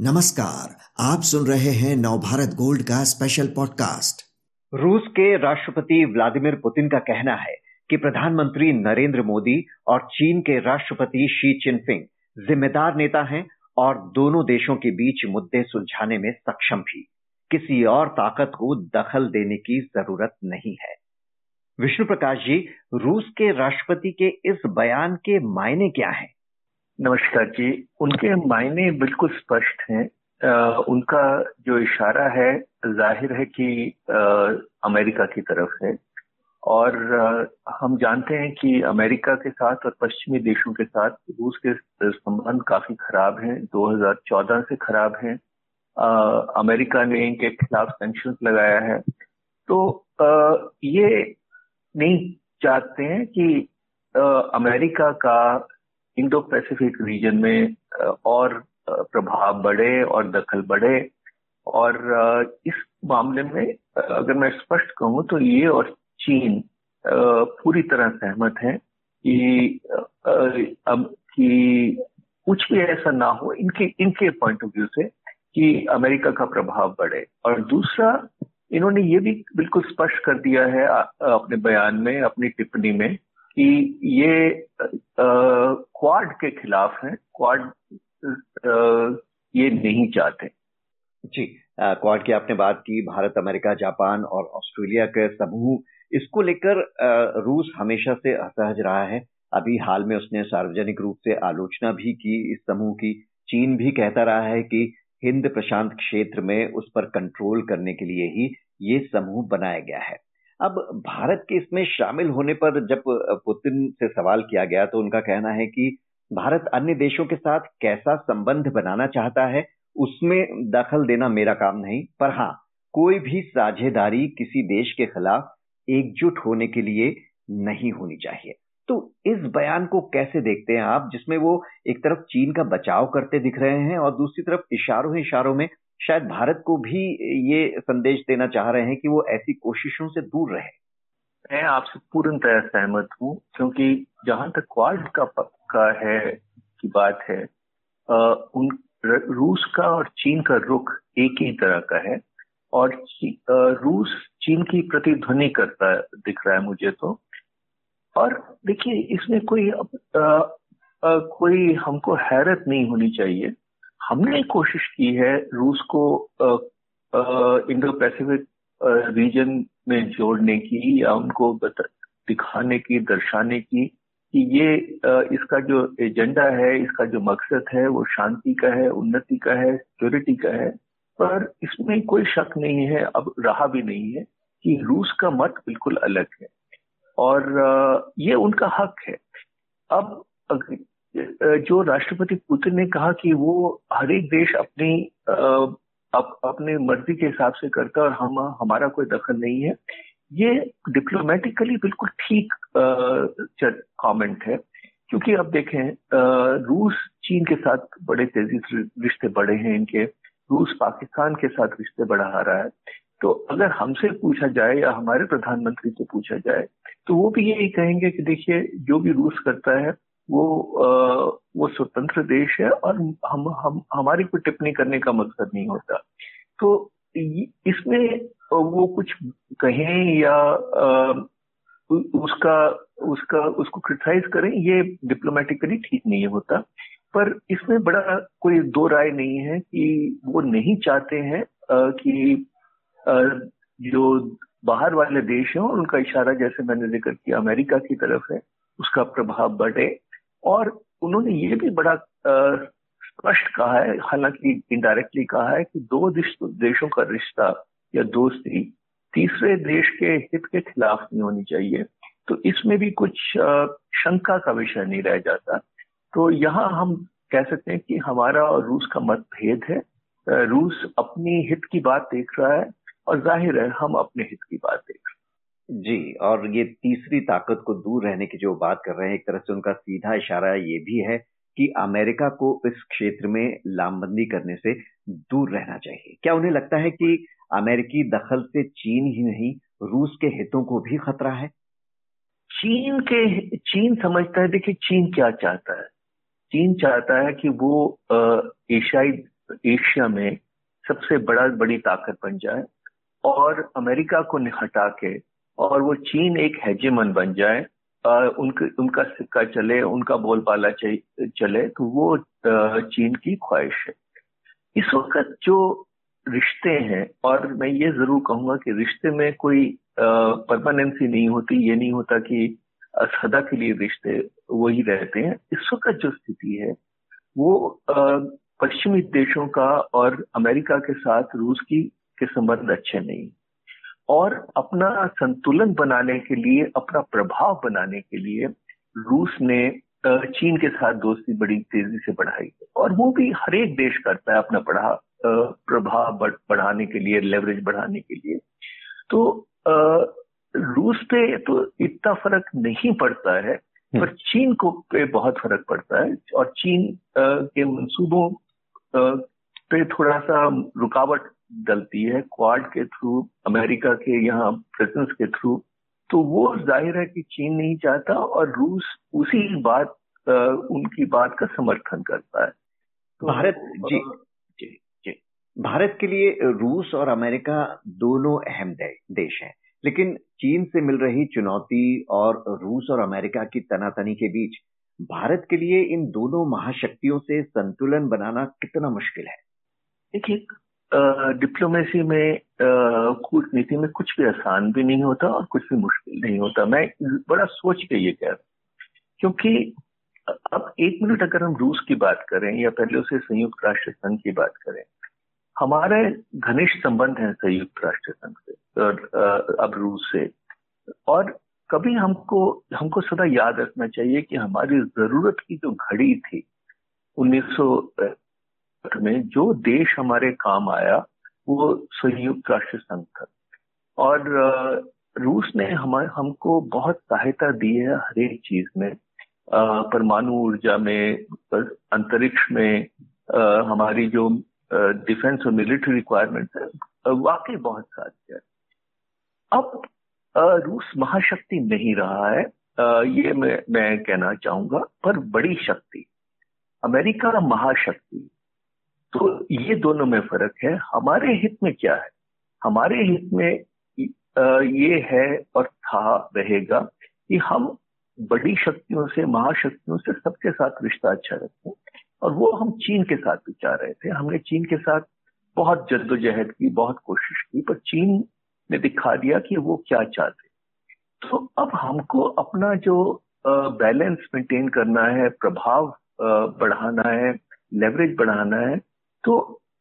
नमस्कार, आप सुन रहे हैं नवभारत गोल्ड का स्पेशल पॉडकास्ट रूस के राष्ट्रपति व्लादिमीर पुतिन का कहना है कि प्रधानमंत्री नरेंद्र मोदी और चीन के राष्ट्रपति शी चिनफिंग जिम्मेदार नेता हैं और दोनों देशों के बीच मुद्दे सुलझाने में सक्षम भी। किसी और ताकत को दखल देने की ज़रूरत नहीं है। विष्णु प्रकाश जी, रूस के राष्ट्रपति के इस बयान के मायने क्या हैं? नमस्कार जी। उनके मायने बिल्कुल स्पष्ट हैं। उनका जो इशारा है ज़ाहिर है कि आ, अमेरिका की तरफ़ है और आ, हम जानते हैं कि अमेरिका के साथ और पश्चिमी देशों के साथ रूस के संबंध काफ़ी खराब हैं। 2014 से खराब हैं। अमेरिका ने इनके खिलाफ सेंक्शन लगाया है। तो आ, ये नहीं चाहते हैं कि अमेरिका का इंडो पैसिफिक रीजन में और प्रभाव बढ़े और दखल बढ़े। और इस मामले में अगर मैं स्पष्ट कहूँ तो ये और चीन पूरी तरह सहमत है कि अब कि कुछ भी ऐसा ना हो, इनके इनके पॉइंट ऑफ़ व्यू से कि अमेरिका का प्रभाव बढ़े। और दूसरा, इन्होंने ये भी बिल्कुल स्पष्ट कर दिया है अपने बयान में, अपनी टिप्पणी में कि ये क्वाड के खिलाफ है, क्वाड ये नहीं चाहते। जी क्वाड की आपने बात की, भारत, अमेरिका, जापान और ऑस्ट्रेलिया के समूह, इसको लेकर रूस हमेशा से असहज रहा है। अभी हाल में उसने सार्वजनिक रूप से आलोचना भी की, इस समूह की चीन भी कहता रहा है कि हिंद प्रशांत क्षेत्र में उस पर कंट्रोल करने के लिए ही ये समूह बनाया गया है। अब भारत के इसमें शामिल होने पर जब पुतिन से सवाल किया गया तो उनका कहना है कि भारत अन्य देशों के साथ कैसा संबंध बनाना चाहता है, उसमें दखल देना मेरा काम नहीं। पर हाँ कोई भी साझेदारी किसी देश के खिलाफ एकजुट होने के लिए नहीं होनी चाहिए। तो इस बयान को कैसे देखते हैं आप, जिसमें वो एक तरफ़ चीन का बचाव करते दिख रहे हैं और दूसरी तरफ़ इशारों ही इशारों में शायद भारत को भी ये संदेश देना चाह रहे हैं कि वो ऐसी कोशिशों से दूर रहे। मैं आपसे पूर्ण तरह सहमत हूँ क्योंकि जहाँ तक क्वाड का पक्का है की बात है उन रूस का और चीन का रुख एक ही तरह का है और रूस चीन की प्रतिध्वनि करता दिख रहा है मुझे तो। और देखिए इसमें कोई आ, आ, कोई हमको हैरत नहीं होनी चाहिए। हमने कोशिश की है रूस को इंडो पैसिफिक रीजन में जोड़ने की या उनको दिखाने की, दर्शाने की कि ये इसका जो एजेंडा है, इसका जो मकसद है, वो शांति का है, उन्नति का है सिक्योरिटी का है। पर इसमें कोई शक नहीं है, अब रहा भी नहीं है कि रूस का मत बिल्कुल अलग है। और ये उनका हक है। अब जो राष्ट्रपति पुतिन ने कहा कि वो हर एक देश अपनी अप, अपने मर्ज़ी के हिसाब से करता है और हम हमारा कोई दखल नहीं है। ये डिप्लोमेटिकली बिल्कुल ठीक कमेंट है। क्योंकि अब देखें रूस चीन के साथ बड़े तेज़ी से रिश्ते बढ़े हैं इनके। रूस पाकिस्तान के साथ रिश्ते बढ़ा रहा है। तो अगर हमसे पूछा जाए या हमारे प्रधानमंत्री से पूछा जाए तो वो भी यही कहेंगे कि देखिए जो भी रूस करता है वो आ, वो स्वतंत्र देश है और हम हम हमारी कोई टिप्पणी करने का मकसद नहीं होता। तो इसमें वो कुछ कहें या आ, उसका उसका उसको क्रिटिसाइज करें ये डिप्लोमेटिकली ठीक नहीं होता। पर इसमें बड़ा कोई दो राय नहीं है कि वो नहीं चाहते हैं कि जो बाहर वाले देश हैं उनका इशारा जैसे मैंने ज़िक्र किया अमेरिका की तरफ़ है उसका प्रभाव बढ़े। और उन्होंने ये भी बड़ा स्पष्ट कहा है, हालाँकि इनडायरेक्टली कहा है कि दो देशों का रिश्ता या दोस्ती तीसरे देश के हित के खिलाफ नहीं होनी चाहिए। तो इसमें भी कुछ शंका का विषय नहीं रह जाता। तो यहाँ हम कह सकते हैं कि हमारा और रूस का मतभेद है। रूस अपनी हित की बात देख रहा है और ज़ाहिर है हम अपने हित की बात देख रहे जी, और ये तीसरी ताकत को दूर रहने की जो बात कर रहे हैं, एक तरह से उनका सीधा इशारा ये भी है कि अमेरिका को इस क्षेत्र में लामबंदी करने से दूर रहना चाहिए। क्या उन्हें लगता है कि अमेरिकी दखल से चीन ही नहीं, रूस के हितों को भी खतरा है? चीन के, चीन समझता है, देखिए, चीन क्या चाहता है? चीन चाहता है कि वो एशियाई, एशिया में सबसे बड़ा, बड़ी ताकत बन जाए और अमेरिका को हटा के और वो चीन एक हेजेमन बन जाए उनके, उनका सिक्का चले, उनका बोलबाला चले तो वो चीन की ख्वाहिश है। इस वक्त जो रिश्ते हैं, और मैं ये ज़रूर कहूँगा कि रिश्ते में कोई परमानेंसी नहीं होती, ये नहीं होता कि सदा के लिए रिश्ते वही रहते हैं। इस वक्त जो स्थिति है, वो पश्चिमी देशों का और अमेरिका के साथ रूस की, के संबंध अच्छे नहीं और अपना संतुलन बनाने के लिए अपना प्रभाव बनाने के लिए रूस ने चीन के साथ दोस्ती बड़ी तेज़ी से बढ़ाई। और वो भी हर एक देश करता है अपना बढ़ा प्रभाव बढ़ाने के लिए लेवरेज बढ़ाने के लिए। तो रूस पे तो इतना फ़र्क नहीं पड़ता है हम्म। पर चीन को पे बहुत फ़र्क पड़ता है। और चीन के मंसूबों पे थोड़ा सा रुकावट डलती है क्वाड के थ्रू अमेरिका के यहाँ प्रेजेंस के थ्रू तो वो ज़ाहिर है कि चीन नहीं चाहता और रूस उसी बात उनकी बात का समर्थन करता है। तो भारत जी जी जी। भारत के लिए रूस और अमेरिका दोनों अहम देश हैं। लेकिन चीन से मिल रही चुनौती और रूस और अमेरिका की तनातनी के बीच भारत के लिए इन दोनों महाशक्तियों से संतुलन बनाना कितना मुश्किल है? देखिए डिप्लोमेसी में कूटनीति में कुछ भी आसान भी नहीं होता और कुछ भी मुश्किल नहीं होता। मैं बड़ा सोच के ये कह रहा क्योंकि अब एक मिनट अगर हम रूस की बात करें या पहले उसे संयुक्त राष्ट्र संघ की बात करें, हमारे घनिष्ठ संबंध है संयुक्त राष्ट्र संघ से, और अब रूस से। और कभी हमको हमको सदा याद रखना चाहिए कि हमारी ज़रूरत की जो घड़ी थी 1900 में जो देश हमारे काम आया वो संयुक्त राष्ट्र संघ था और रूस ने हमारे हमको बहुत सहायता दी है हर एक चीज़ में। परमाणु ऊर्जा में अंतरिक्ष में आ, हमारी जो डिफेंस और मिलिट्री रिक्वायरमेंट है वाकई बहुत साथ है। अब रूस महाशक्ति नहीं रहा है ये मैं मैं कहना चाहूँगा पर बड़ी शक्ति। अमेरिका महाशक्ति तो ये दोनों में फ़र्क है। हमारे हित में क्या है? हमारे हित में ये है और था, रहेगा कि हम बड़ी शक्तियों से, महाशक्तियों से सबके साथ रिश्ता अच्छा रखें और वो हम चीन के साथ भी चाह रहे थे। हमने चीन के साथ बहुत जद्दोजहद की, बहुत कोशिश की, पर चीन ने दिखा दिया कि वो क्या चाहते तो अब हमको अपना जो बैलेंस मेंटेन करना है, प्रभाव बढ़ाना है, लेवरेज बढ़ाना है तो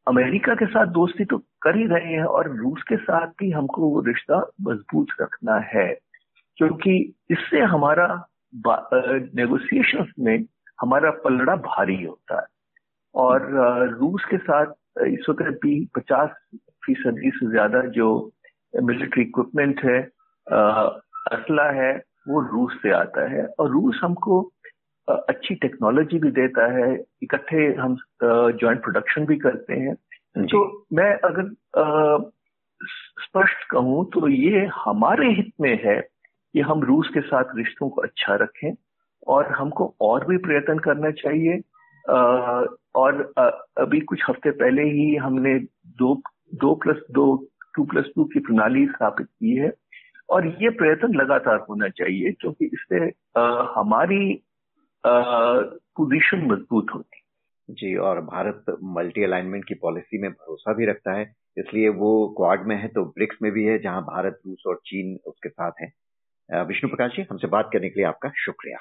अमेरिका के साथ दोस्ती तो कर ही रहे हैं और रूस के साथ भी हमको वो रिश्ता मज़बूत रखना है, क्योंकि इससे हमारा नेगोशिएशन में हमारा पलड़ा भारी होता है। और रूस के साथ इस वक्त भी पचास फ़ीसदी से ज़्यादा जो मिलिट्री इक्विपमेंट है असला है, वो रूस से आता है। और रूस हमको अच्छी टेक्नोलॉजी भी देता है इकट्ठे हम जॉइंट प्रोडक्शन भी करते हैं। तो मैं अगर स्पष्ट कहूँ तो ये हमारे हित में है कि हम रूस के साथ रिश्तों को अच्छा रखें और हमको और भी प्रयत्न करना चाहिए। और अभी कुछ हफ़्ते पहले ही हमने दो दो प्लस दो टू प्लस टू की प्रणाली स्थापित की है और ये प्रयत्न लगातार होना चाहिए क्योंकि इससे हमारी पोजीशन मज़बूत होती। जी, और भारत मल्टी अलाइनमेंट की पॉलिसी में भरोसा भी रखता है, इसलिए वो क्वाड में है तो ब्रिक्स में भी है, जहाँ भारत, रूस और चीन उसके साथ है। विष्णु प्रकाश जी, हमसे बात करने के लिए आपका शुक्रिया।